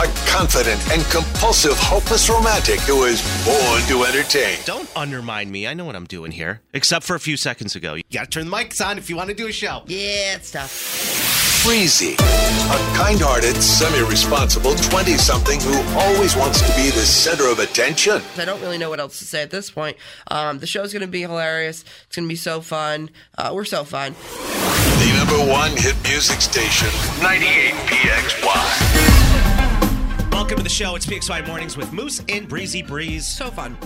a confident and compulsive, hopeless romantic who is born to entertain. Don't undermine me. I know what I'm doing here. Except for a few seconds ago. You gotta turn the mics on if you want to do a show. Yeah, it's tough. Breezy, a kind hearted, semi responsible 20 something who always wants to be the center of attention. I don't really know what else to say at this point. Um, the show's going to be hilarious. It's going to be so fun. Uh, we're so fun. The number one hit music station, 98 PXY. Welcome to the show. It's PXY Mornings with Moose and Breezy Breeze. So fun.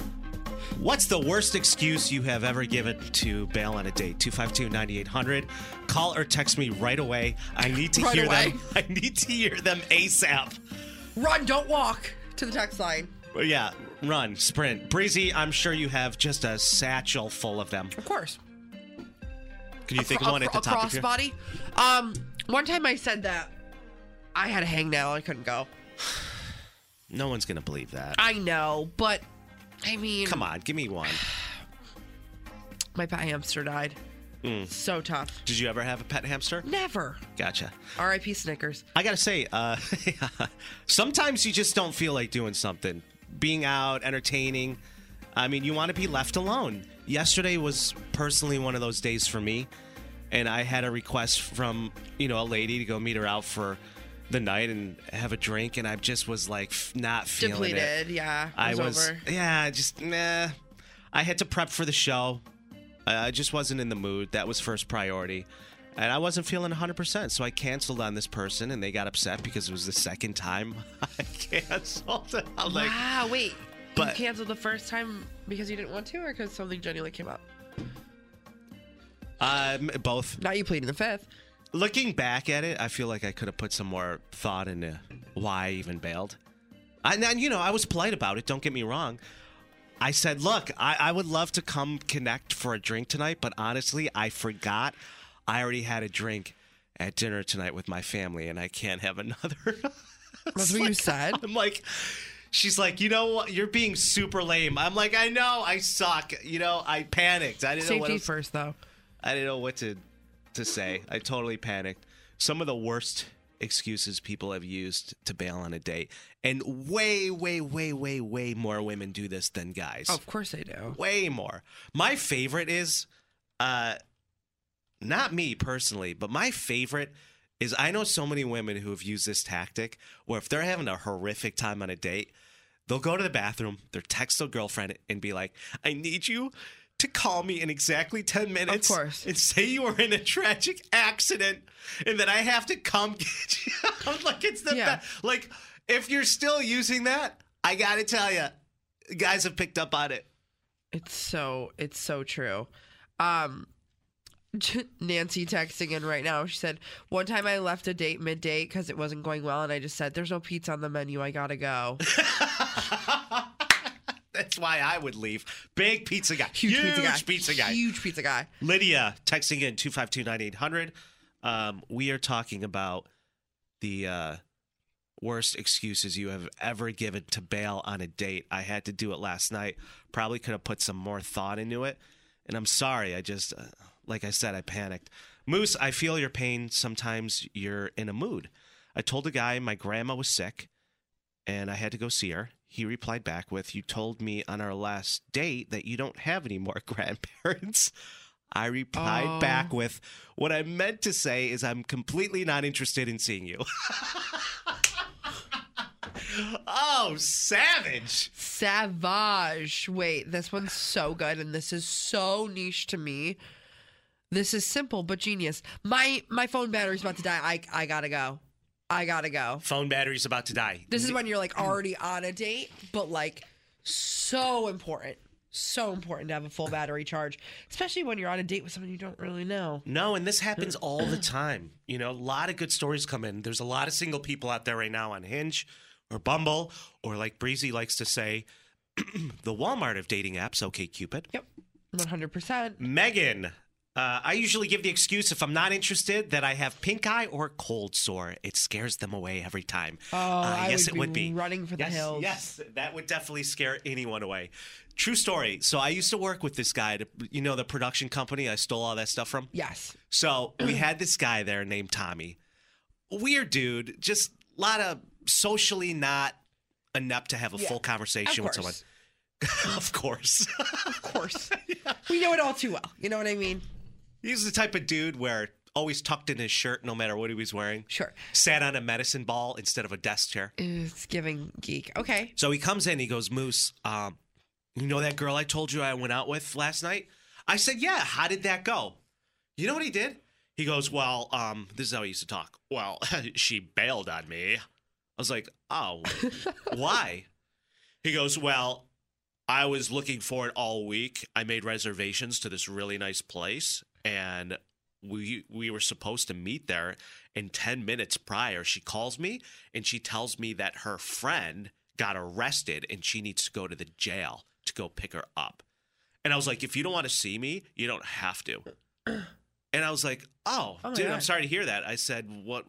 What's the worst excuse you have ever given to bail on a date? 252 9800. Call or text me right away. I need to Right hear away. them. I need to hear them ASAP. Run, don't walk to the text line. Well, yeah, run, sprint. Breezy, I'm sure you have just a satchel full of them. Of course. Can you think a, of one at the a top of your crossbody. Um, one time I said that I had a hangnail. I couldn't go. No one's going to believe that. I know, but I mean, Come on, give me one. my pet hamster died. Mm. So tough. Did you ever have a pet hamster? Never. Gotcha. R.I.P. Snickers. I gotta say, uh, sometimes you just don't feel like doing something, being out, entertaining. I mean, you want to be left alone. Yesterday was personally one of those days for me, and I had a request from you know a lady to go meet her out for the night and have a drink, and I just was like f- not feeling Depleted. it. Yeah. It I was, over. yeah, just nah. I had to prep for the show. I I just wasn't in the mood. That was first priority. And I wasn't feeling 100%. So I canceled on this person, and they got upset because it was the second time I canceled. I'm like, wow. Wait. but- you canceled the first time because you didn't want to, or because something genuinely came up? um, both. Now you pleading the fifth. Looking back at it, I feel like I could have put some more thought into why I even bailed. And then, you know, I was polite about it. Don't get me wrong. I said, look, I, I would love to come connect for a drink tonight, but honestly, I forgot I already had a drink at dinner tonight with my family, and I can't have another. That's what you said. I'm like, she's like, you know what? You're being super lame. I'm like, I know, I suck. You know, I panicked. I didn't know what Safety else- first, though. I didn't know what to to say. I totally panicked. Some of the worst excuses people have used to bail on a date, and way, way, way, way, way more women do this than guys. Of course they do. Way more. My favorite is, uh, not me personally, but my favorite is I know so many women who have used this tactic where if they're having a horrific time on a date, they'll go to the bathroom, they'll text their girlfriend and be like, I need you to call me in exactly 10 minutes. Of course. And say you were in a tragic accident and that I have to come get you. I'm like, it's the Yeah. best. Like, if you're still using that, I got to tell you, guys have picked up on it. It's so it's so true. Um Nancy texting in right now. She said, "One time I left a date mid date because it wasn't going well, and I just said, "There's no pizza on the menu. I gotta go." That's why I would leave. Big pizza guy. Huge, pizza guy. pizza guy. Huge pizza guy. Lydia texting in 252-9800. Um, we are talking about the uh, worst excuses you have ever given to bail on a date. I had to do it last night. Probably could have put some more thought into it. And I'm sorry. I just, uh, like I said, I panicked. Moose, I feel your pain. Sometimes you're in a mood. I told a guy my grandma was sick and I had to go see her. He replied back with, You told me on our last date that you don't have any more grandparents. I replied Oh. back with, What I meant to say is I'm completely not interested in seeing you. oh, savage. Savage. Wait, this one's so good and this is so niche to me. This is simple but genius. My my phone battery's about to die. I I gotta go. I gotta go. Phone battery's about to die. This is when you're like already on a date, but like so important. So important to have a full battery charge, especially when you're on a date with someone you don't really know. No, and this happens all the time. You know, a lot of good stories come in. There's a lot of single people out there right now on Hinge or Bumble, or like Breezy likes to say, the Walmart of dating apps, OK Cupid. Yep. 100%. Megan, uh, I usually give the excuse if I'm not interested that I have pink eye or cold sore. It scares them away every time. Oh, Uh, I yes, would it would be running for the yes, hills. Yes, that would definitely scare anyone away. True story. So I used to work with this guy. To, you know the production company I stole all that stuff from. Yes. So we had this guy there named Tommy. Weird dude, just a lot of socially not inept to have a Yeah, full conversation with someone. of course. Of course. We know it all too well. You know what I mean? He's the type of dude where always tucked in his shirt no matter what he was wearing. Sure. Sat on a medicine ball instead of a desk chair. It's giving geek. Okay. So he comes in, he goes, Moose, um, you know that girl I told you I went out with last night? I said, Yeah, how did that go? You know what he did? He goes, Well, um, this is how he used to talk. Well, she bailed on me. I was like, Oh, why? He goes, Well, I was looking for it all week. I made reservations to this really nice place and we we were supposed to meet there and 10 minutes prior she calls me and she tells me that her friend got arrested and she needs to go to the jail to go pick her up. And I was like, if you don't want to see me, you don't have to. And I was like, oh, Oh dude, I'm sorry to hear that. I said, what?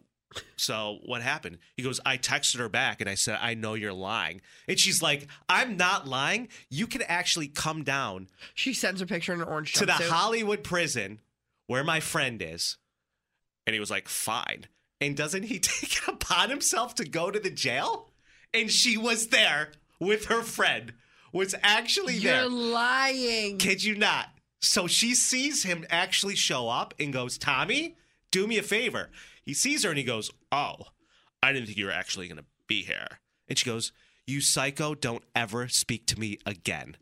So what happened? He goes, I texted her back and I said, I know you're lying. And she's like, I'm not lying. You can actually come down She sends a picture in an orange to the jumpsuit. Hollywood prison where my friend is. And he was like, fine. And doesn't he take it upon himself to go to the jail? And she was there with her friend, was actually there. You're lying. Kid you not. So she sees him actually show up and goes, Tommy, do me a favor. He sees her and he goes, Oh, I didn't think you were actually going to be here. And she goes, You psycho, don't ever speak to me again.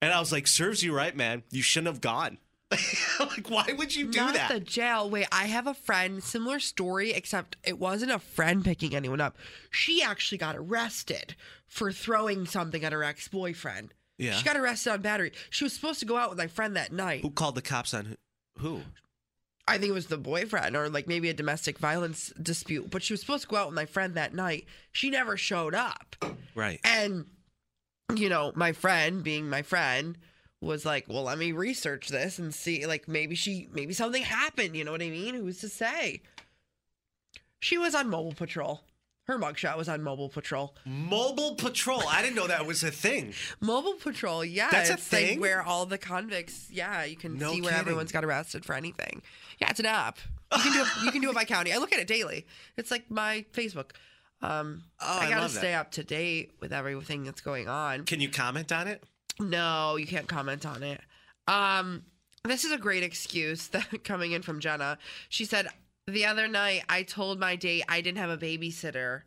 And I was like, Serves you right, man. You shouldn't have gone. like, why would you do Not that? the jail. Wait, I have a friend, similar story, except it wasn't a friend picking anyone up. She actually got arrested for throwing something at her ex boyfriend. Yeah. She got arrested on battery. She was supposed to go out with my friend that night. Who called the cops on who? I think it was the boyfriend or like maybe a domestic violence dispute, but she was supposed to go out with my friend that night. She never showed up. Right. And, you know, my friend, being my friend, was like, well, let me research this and see, like, maybe she, maybe something happened. You know what I mean? Who's to say? She was on mobile patrol. Her mugshot was on mobile patrol. Mobile patrol. I didn't know that was a thing. Mobile patrol, yeah. That's a it's like thing? where all the convicts, yeah, you can No see where kidding. everyone's got arrested for anything. Yeah, it's an app. You can do it, you can do it by county. I look at it daily. It's like my Facebook. Um, Oh, I I gotta that. stay up to date with everything that's going on. Can you comment on it? No, you can't comment on it. Um, this is a great excuse that coming in from Jenna. She said the other night I told my date I didn't have a babysitter,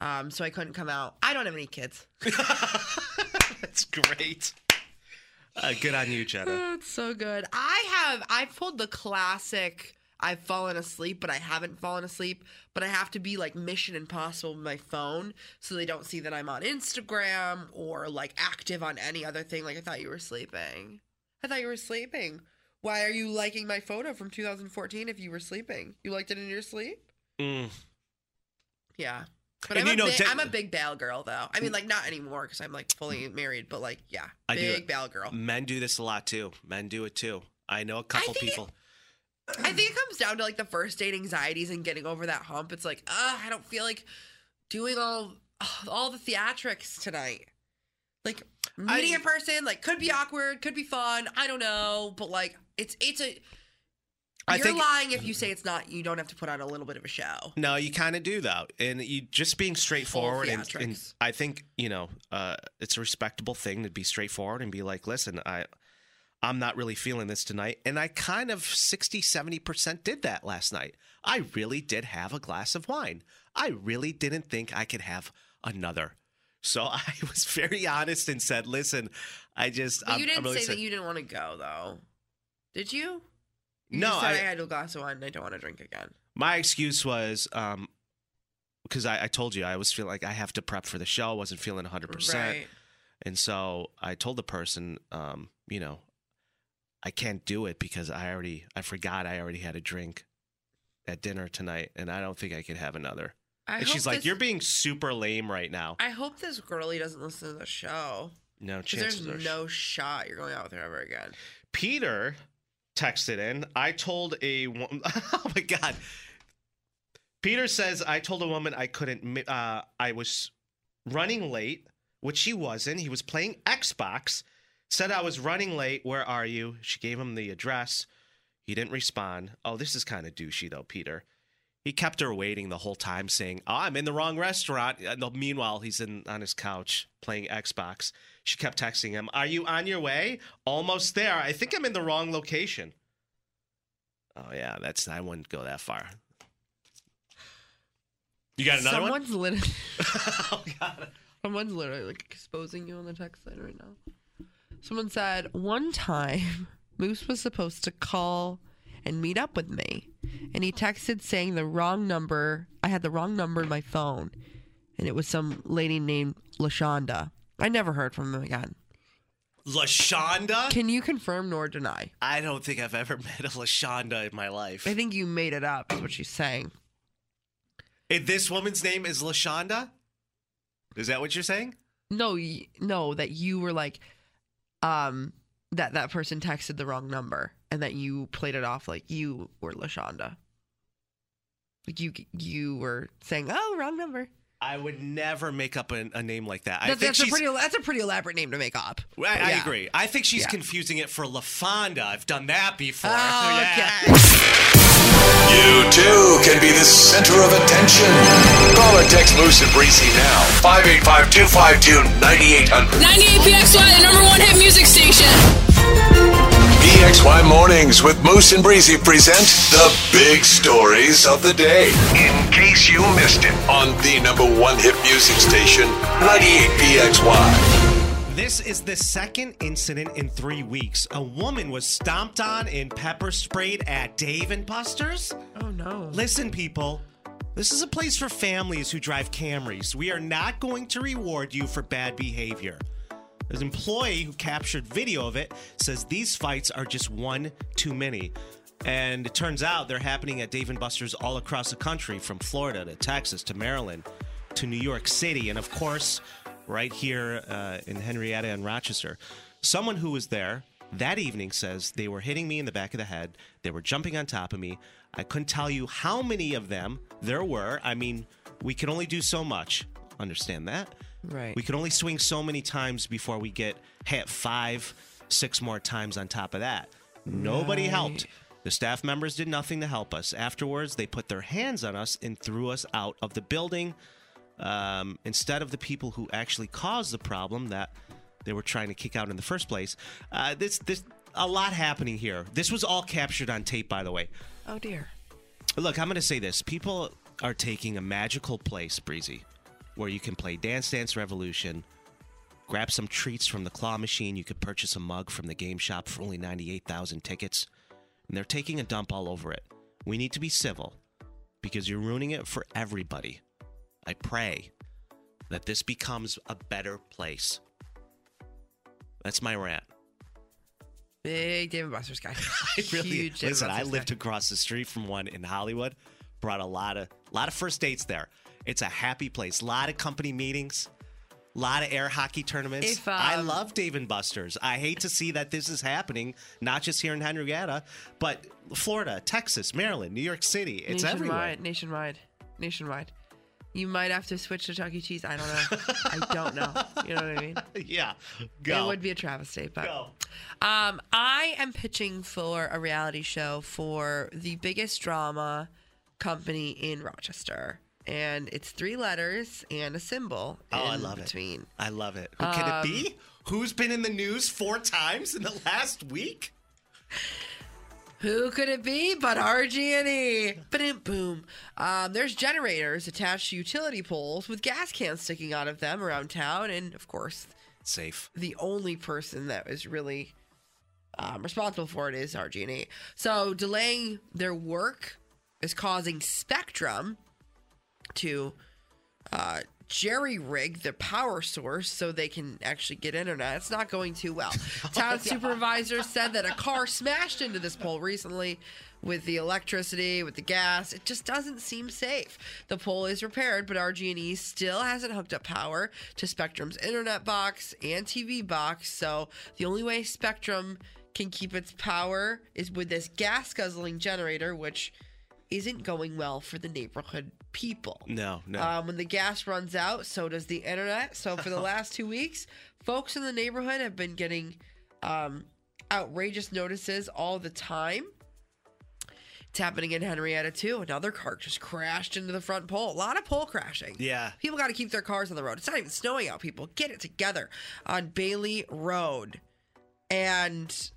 um, so I couldn't come out. I don't have any kids. That's great. Uh, good on you, Jenna. That's so good. I have I've pulled the classic I've fallen asleep, but I haven't fallen asleep. But I have to be like Mission Impossible with my phone so they don't see that I'm on Instagram or like active on any other thing. Like I thought you were sleeping. I thought you were sleeping. Why are you liking my photo from 2014 if you were sleeping? You liked it in your sleep? Mm. Yeah. But And I'm, a know, big, te- I'm a big bail girl, though. I mean, like, not anymore because I'm like fully married, but like, yeah, I big it. bail girl. Men do this a lot too. Men do it too. I know a couple think it- people. I think it comes down to like the first date anxieties and getting over that hump. It's like, ah, I don't feel like doing all all the theatrics tonight. Like meeting I- in person, like could be awkward, could be fun. I don't know, but like it's it's a. I You're lying if you say it's not. You don't have to put on a little bit of a show. No, you kind of do though, and you just being straightforward. And, and. I think you know uh, it's a respectable thing to be straightforward and be like, "Listen, I, I'm not really feeling this tonight. And I kind of 60, 70% did that last night. I really did have a glass of wine. I really didn't think I could have another. So I was very honest and said, listen, I just. But I'm, you didn't I'm really say sick." that you didn't want to go though, did you? You No, I, I- had a glass of wine and I don't want to drink again. My excuse was um, because I, I told you I was feeling like I have to prep for the show. I wasn't feeling 100%. And so I told the person, um, you know, I can't do it because I already, I forgot I already had a drink at dinner tonight and I don't think I could have another. I and she's like, this- You're being super lame right now. I hope this girlie doesn't listen to the show. No chances there's no shot you're going out with her ever again. Peter texted in. I told a oh my god. Peter says I told a woman I couldn't. Uh, I was running late, which she wasn't. He was playing Xbox. Said I was running late. Where are you? She gave him the address. He didn't respond. Oh, this is kind of douchey though, Peter. He kept her waiting the whole time, saying, "Oh, I'm in the wrong restaurant." And meanwhile, he's in on his couch playing Xbox. She kept texting him, "Are you on your way? Almost there. I think I'm in the wrong location." Oh yeah, that's I wouldn't go that far. You got another Someone's literally, one? oh god. someone's literally like exposing you on the text line right now. Someone said one time Moose was supposed to call and meet up with me, and he texted saying the wrong number. I had the wrong number in my phone, and it was some lady named Lashonda. I never heard from him again. Lashonda? Can you confirm nor deny? I don't think I've ever met a Lashonda in my life. I think you made it up. Is what she's saying. Eh, this woman's name is Lashonda? Is that what you're saying? No, no, that you were like, um, that that person texted the wrong number, and that you played it off like you were Lashonda. Like you, you were saying, "Oh, wrong number." I would never make up a, a name like that. I That's, think that's a she's. pretty. That's a pretty elaborate name to make up. I, I Yeah. agree. I think she's Yeah. confusing it for LaFonda. I've done that before. Oh, Yeah. okay. You too can be the center of attention. Call or text Moose and Breezy now. 585 252 9800. 98PXY, the number one hit music station. PXY Mornings with Moose and Breezy present the big stories of the day. In case you missed it on the number one hit music station, 98PXY. This is the second incident in three weeks. A woman was stomped on and pepper sprayed at Dave and Buster's. Oh no. Listen, people. This is a place for families who drive Camrys. We are not going to reward you for bad behavior. An employee who captured video of it says these fights are just one too many. And it turns out they're happening at Dave and Buster's all across the country, from Florida to Texas to Maryland to New York City, and of course, right here uh, in Henrietta and Rochester. Someone who was there that evening says they were hitting me in the back of the head. They were jumping on top of me. I couldn't tell you how many of them there were. I mean, we can only do so much. Understand that? Right. We can only swing so many times before we get hit five, six more times on top of that. Nobody helped. The staff members did nothing to help us. Afterwards, they put their hands on us and threw us out of the building um, instead of the people who actually caused the problem that they were trying to kick out in the first place. Uh, this, this, a lot happening here. This was all captured on tape, by the way. Oh dear. Look, I'm going to say this. People are taking a magical place, Breezy, where you can play Dance Dance Revolution, grab some treats from the claw machine. You could purchase a mug from the game shop for only 98,000 tickets. And they're taking a dump all over it. We need to be civil because you're ruining it for everybody. I pray that this becomes a better place. That's my rant. Big Dave and Buster's guy. I really Huge listen. I lived guy. across the street from one in Hollywood. Brought a lot of lot of first dates there. It's a happy place. A lot of company meetings. A lot of air hockey tournaments. If, I um, love Dave and Buster's. I hate to see that this is happening, not just here in Henrietta, but Florida, Texas, Maryland, New York City. It's everywhere. nationwide, nationwide, nationwide. You might have to switch to Chuck E. Cheese. I don't know. I don't know. You know what I mean? Yeah, go. It would be a travesty, but go. um, I am pitching for a reality show for the biggest drama company in Rochester, and it's three letters and a symbol. Oh, I love it. between. I love it. Who can it be? Who's been in the news four times in the last week? Who could it be but RG&E? Ba-dum, boom. Um, there's generators attached to utility poles with gas cans sticking out of them around town, and of course, Safe. the only person that is really um, responsible for it is RG&E. So delaying their work is causing Spectrum to uh, jerry rig the power source so they can actually get internet. It's not going too well. Town supervisor said that a car smashed into this pole recently with the electricity, with the gas. It just doesn't seem safe. The pole is repaired, but RG&E still hasn't hooked up power to Spectrum's internet box and TV box. So the only way Spectrum can keep its power is with this gas guzzling generator, which isn't going well for the neighborhood people. No, no. Um, when the gas runs out, so does the internet. So for the last two weeks, folks in the neighborhood have been getting um, outrageous notices all the time. It's happening in Henrietta too. Another car just crashed into the front pole. A lot of pole crashing. Yeah. People got to keep their cars on the road. It's not even snowing out, people. Get it together on Bailey Road. And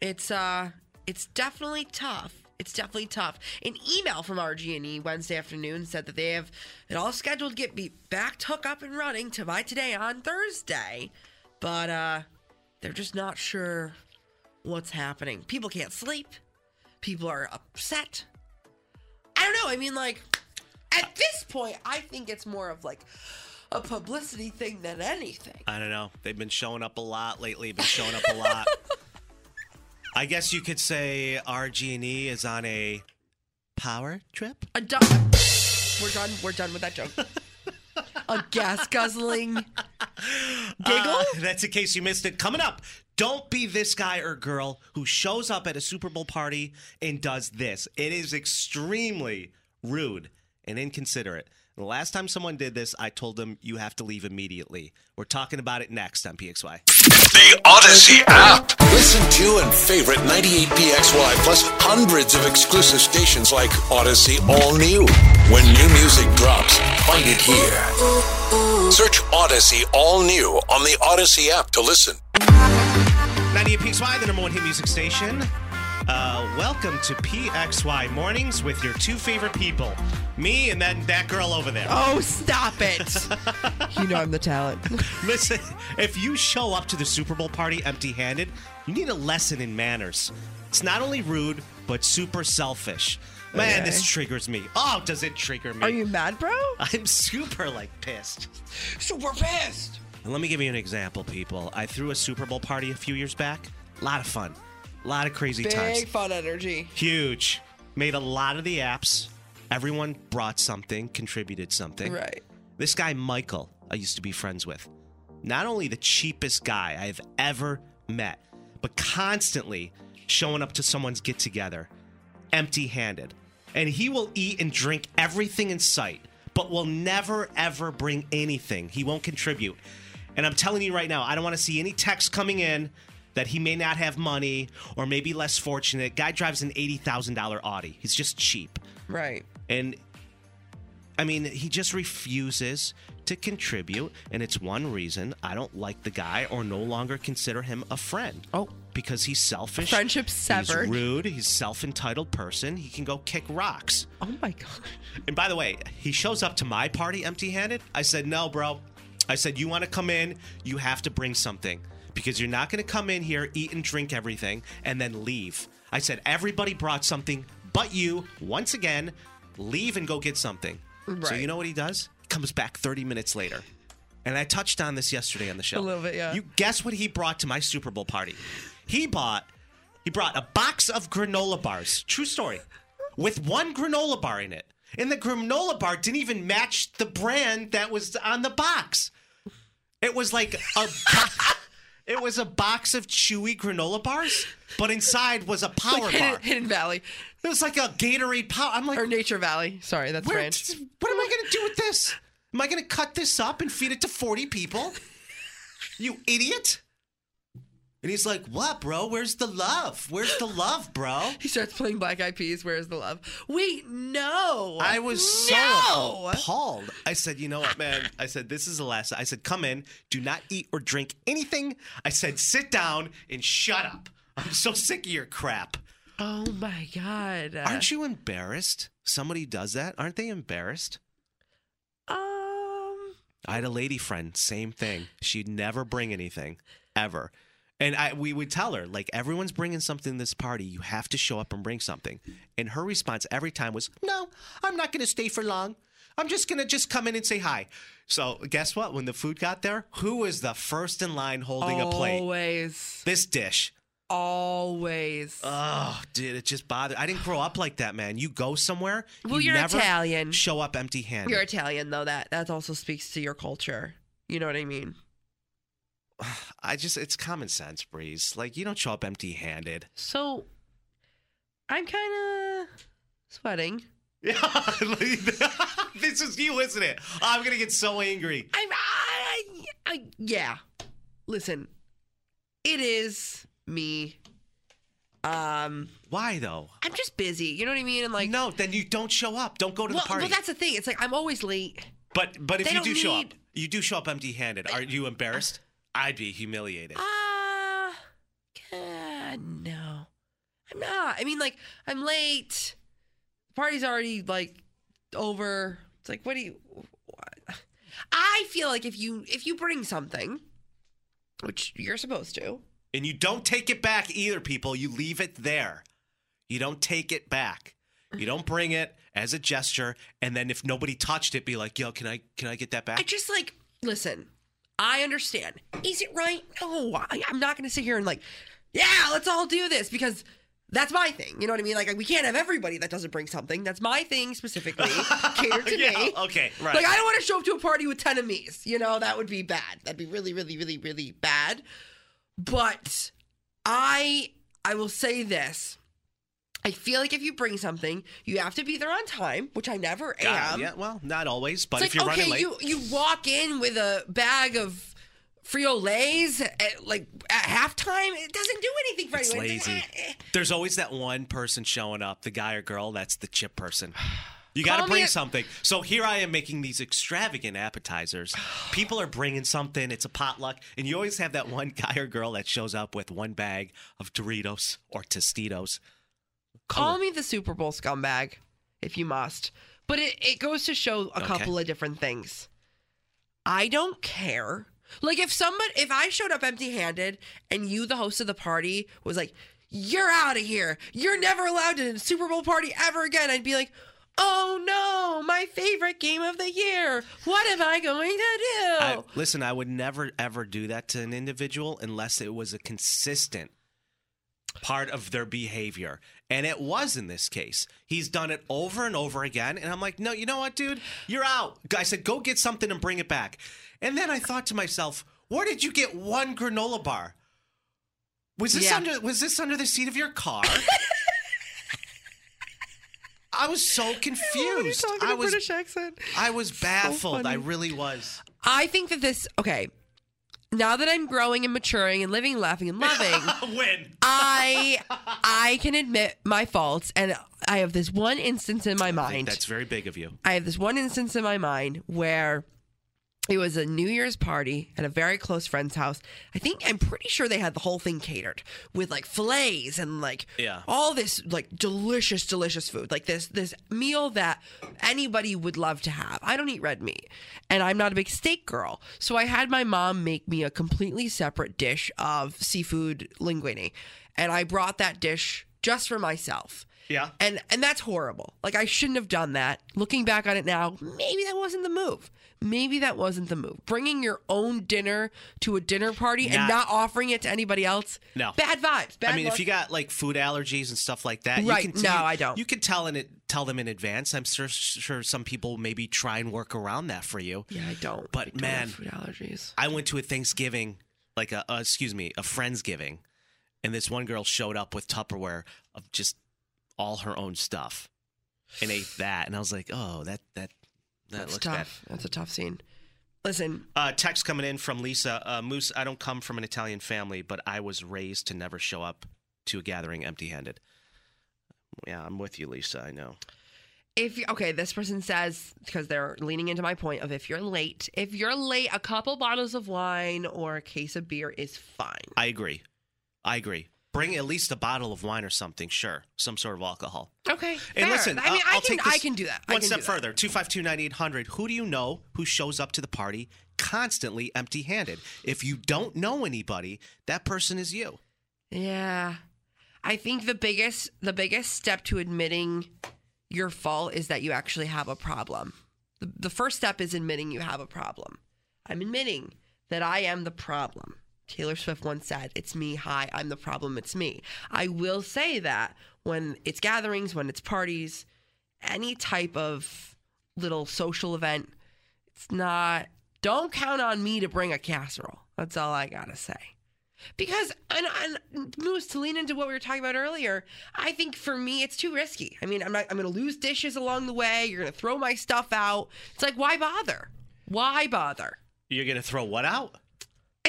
it's uh it's definitely tough. It's definitely tough. An email from RG&E Wednesday afternoon said that they have it all scheduled to get be back hook up and running to by today on Thursday, but uh they're just not sure what's happening. People can't sleep. People are upset. I don't know. I mean, like at this point, I think it's more of like a publicity thing than anything. I don't know. They've been showing up a lot lately. Been showing up a lot. I guess you could say RG&E is on a power trip. A du- We're done. We're done with that joke. a gas guzzling giggle. Uh, that's in case you missed it. Coming up, don't be this guy or girl who shows up at a Super Bowl party and does this. It is extremely rude and inconsiderate. The last time someone did this, I told them you have to leave immediately. We're talking about it next on PXY. The Audacy app. Listen to and favorite 98PXY plus hundreds of exclusive stations like Audacy All New. When new music drops, find it here. Search Audacy All New on the Audacy app to listen. 98 PXY, the number one hit music station. Uh, welcome to PXY Mornings with your two favorite people, me and then that girl over there. Oh, stop it! you know I'm the talent. Listen, if you show up to the Super Bowl party empty handed, you need a lesson in manners. It's not only rude, but super selfish. Man, Okay. this triggers me. Oh, does it trigger me? Are you mad, bro? I'm super like pissed. Super pissed. And let me give you an example, people. I threw a Super Bowl party a few years back. A lot of fun. A lot of crazy Big times. fun energy. Huge. Made a lot of the apps. Everyone brought something, contributed something. Right. This guy, Michael, I used to be friends with. Not only the cheapest guy I've ever met, but constantly showing up to someone's get together empty handed. And he will eat and drink everything in sight, but will never, ever bring anything. He won't contribute. And I'm telling you right now, I don't want to see any text coming in that he may not have money or maybe less fortunate. Guy drives an $80,000 Audi. He's just cheap. Right. And I mean, he just refuses to contribute. And it's one reason I don't like the guy or no longer consider him a friend. Oh. Because he's selfish. Friendship severed. He's rude. He's self entitled person. He can go kick rocks. Oh my god. And by the way, he shows up to my party empty handed. I said, no, bro. I said, you want to come in, you have to bring something because you're not going to come in here, eat and drink everything, and then leave. I said, everybody brought something but you. Once again, leave and go get something. So you know what he does? He comes back 30 minutes later. And I touched on this yesterday on the show. A little bit, yeah. You guess what he brought to my Super Bowl party? He bought he brought a box of granola bars. True story. With one granola bar in it. And the granola bar didn't even match the brand that was on the box. It was like a it was a box of chewy granola bars, but inside was a power Like Hidden, bar. Hidden Valley It was like a Gatorade power. I'm like, or Nature Valley. Sorry, that's where, brand. what am I going to do with this? Am I going to cut this up and feed it to 40 people? You idiot. And he's like, "What, bro? Where's the love? Where's the love, bro?" He starts playing Black Eyed Peas. Where's the love? Wait, no. I was so no. appalled. I said, "You know what, man?" I said, "This is the last." I said, "Come in. Do not eat or drink anything." I said, "Sit down and shut up." I'm so sick of your crap. Oh my god. Aren't you embarrassed? Somebody does that. Aren't they embarrassed? Um. I had a lady friend, same thing. She'd never bring anything, ever. And I, we would tell her, like, everyone's bringing something to this party. You have to show up and bring something. And her response every time was, no, I'm not going to stay for long. I'm just going to just come in and say hi. So guess what? When the food got there, who was the first in line holding a plate? Always. This dish. Always. Oh, dude, it just bothered. I didn't grow up like that, man. You go somewhere, Well, you you're never Italian. show up empty-handed. You're Italian though. That that also speaks to your culture. You know what I mean? I just, it's common sense, Breeze. Like, you don't show up empty-handed. So I'm kind of sweating. Yeah, this is you, isn't it? I'm gonna get so angry. I'm, I, I, yeah. Listen, it is me. Um, Why though? I'm just busy. You know what I mean? And like, no, then you don't show up. Don't go to well, the party. well, that's the thing. It's like I'm always late. but but if they you do show up, you do show up empty-handed. Are you embarrassed? I'd be humiliated. Ah, uh, no, I'm not. I mean, like, I'm late. The party's already like over. It's like, what do you? What? I feel like if you if you bring something, which you're supposed to, and you don't take it back either, people. You leave it there. You don't take it back. You don't bring it as a gesture, and then if nobody touched it, be like, "Yo, can I can I get that back?" I just like listen. I understand. Is it right? No, I, I'm not going to sit here and like, yeah, let's all do this because that's my thing. You know what I mean? Like, we can't have everybody that doesn't bring something. That's my thing specifically, catered to Yeah, me. okay, right. Like, I don't want to show up to a party with ten of me's. You know, that would be bad. That'd be really, really, really, really bad. But I, I will say this. I feel like if you bring something, you have to be there on time, which I never am. yeah, well, not always, but It's if like, you're okay, running late, you you walk in with a bag of Frito Lay's at, like at halftime. It doesn't do anything for It's anyone. lazy. eh, There's always that one person showing up, the guy or girl, that's the chip person. You got to bring a- something. So here I am making these extravagant appetizers. People are bringing something. It's a potluck. And you always have that one guy or girl that shows up with one bag of Doritos or Tostitos. Call me the Super Bowl scumbag if you must. But it, it goes to show a Okay. couple of different things. I don't care. Like if somebody if I showed up empty handed and you, the host of the party, was like, You're out of here. You're never allowed to Super Bowl party ever again, I'd be like, Oh no, my favorite game of the year. What am I going to do? I, listen, I would never, ever do that to an individual unless it was a consistent part of their behavior. And it was in this case. He's done it over and over again. And I'm like, no, you know what, dude? You're out. I said, go get something and bring it back. And then I thought to myself, where did you get one granola bar? Was this Yeah. under was this under the seat of your car? I was so confused. I was accent. I was baffled. I really was. I think that this okay. Now that I'm growing and maturing and living and laughing and loving, Win. I I can admit my faults and I have this one instance in my I think mind. that's very big of you. I have this one instance in my mind where it was a New Year's party at a very close friend's house. I think I'm pretty sure they had the whole thing catered with like fillets and like Yeah. all this like delicious, delicious food. Like this this meal that anybody would love to have. I don't eat red meat, and I'm not a big steak girl, so I had my mom make me a completely separate dish of seafood linguine, and I brought that dish just for myself. Yeah. And and that's horrible. Like I shouldn't have done that. Looking back on it now, maybe that wasn't the move. Maybe that wasn't the move. Bringing your own dinner to a dinner party and Not- not offering it to anybody else. No. Bad vibes. Bad vibes. I mean, luck. if you got like food allergies and stuff like that, Right. You can, No, you- I don't. You can tell in it, tell them in advance. I'm sure, sure some people maybe try and work around that for you. yeah, I don't. But I don't man, food allergies. I went to a Thanksgiving, like a, uh, excuse me, a friendsgiving, and this one girl showed up with Tupperware of just all her own stuff, and ate that, and I was like, oh, that that that That's looks tough. That's a tough scene. Listen, Uh, text coming in from Lisa uh, Moose. I don't come from an Italian family, but I was raised to never show up to a gathering empty-handed. Yeah, I'm with you, Lisa. I know. if you, okay, this person says because they're leaning into my point of if you're late, if you're late, a couple bottles of wine or a case of beer is fine. I agree. I agree. Bring at least a bottle of wine or something. Sure, some sort of alcohol. Okay, And fair. listen, I mean, I'll, I I'll can, take I can do that. I One step further. Two five two ninety eight hundred. Who do you know who shows up to the party constantly empty-handed? If you don't know anybody, that person is you. Yeah. I think the biggest the biggest step to admitting your fault is that you actually have a problem. The, the first step is admitting you have a problem. I'm admitting that I am the problem. Taylor Swift once said, It's me. Hi, I'm the problem. It's me. I will say that when it's gatherings, when it's parties, any type of little social event, it's not, don't count on me to bring a casserole. That's all I got to say. Because, and, and Moose, to lean into what we were talking about earlier, I think for me, it's too risky. I mean, I'm not, I'm to lose dishes along the way. You're to throw my stuff out. It's like, why bother? Why bother? You're gonna throw what out?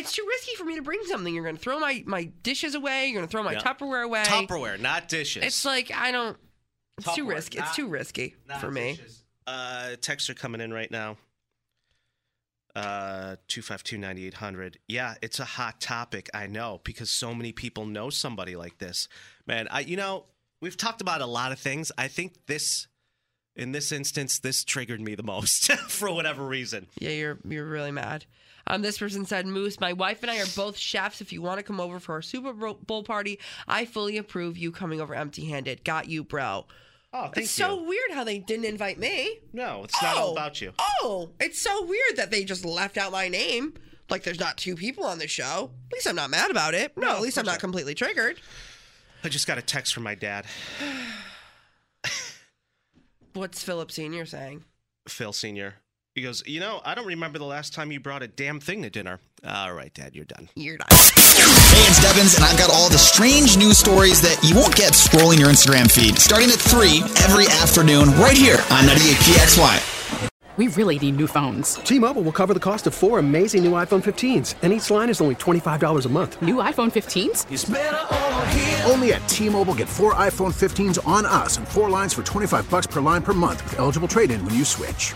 It's too risky for me to bring something. You're going to throw my, my dishes away. You're going to throw my Yeah. Tupperware away. Tupperware, not dishes. It's like, I don't, it's too risky. not- it's too risky for me. dishes. Uh, texts are coming in right now. Uh, two five two ninety eight hundred. Yeah, it's a hot topic. I know because so many people know somebody like this. Man, I you know we've talked about a lot of things. I think this, in this instance, this triggered me the most for whatever reason. Yeah, you're you're really mad. Um, this person said, Moose, my wife and I are both chefs. If you want to come over for our Super Bowl party, I fully approve you coming over empty handed. Got you, bro. Oh, thank it's you. so weird how they didn't invite me. No, it's not all Oh. about you. Oh, it's so weird that they just left out my name. Like there's not two people on the show. At least I'm not mad about it. No, No, at least I'm not not. completely triggered. I just got a text from my dad, What's Philip Senior saying? Phil Senior. He goes, you know, I don't remember the last time you brought a damn thing to dinner. All right, Dad, you're done. You're done. Hey, it's Devins, and I've got all the strange news stories that you won't get scrolling your Instagram feed. Starting at 3 every afternoon, right here on 98PXY. We really need new phones. T-Mobile will cover the cost of four amazing new iPhone 15s, and each line is only $25 a month. New iPhone 15s? Only at T-Mobile, get four iPhone 15s on us and four lines for 25 bucks per line per month with eligible trade-in when you switch.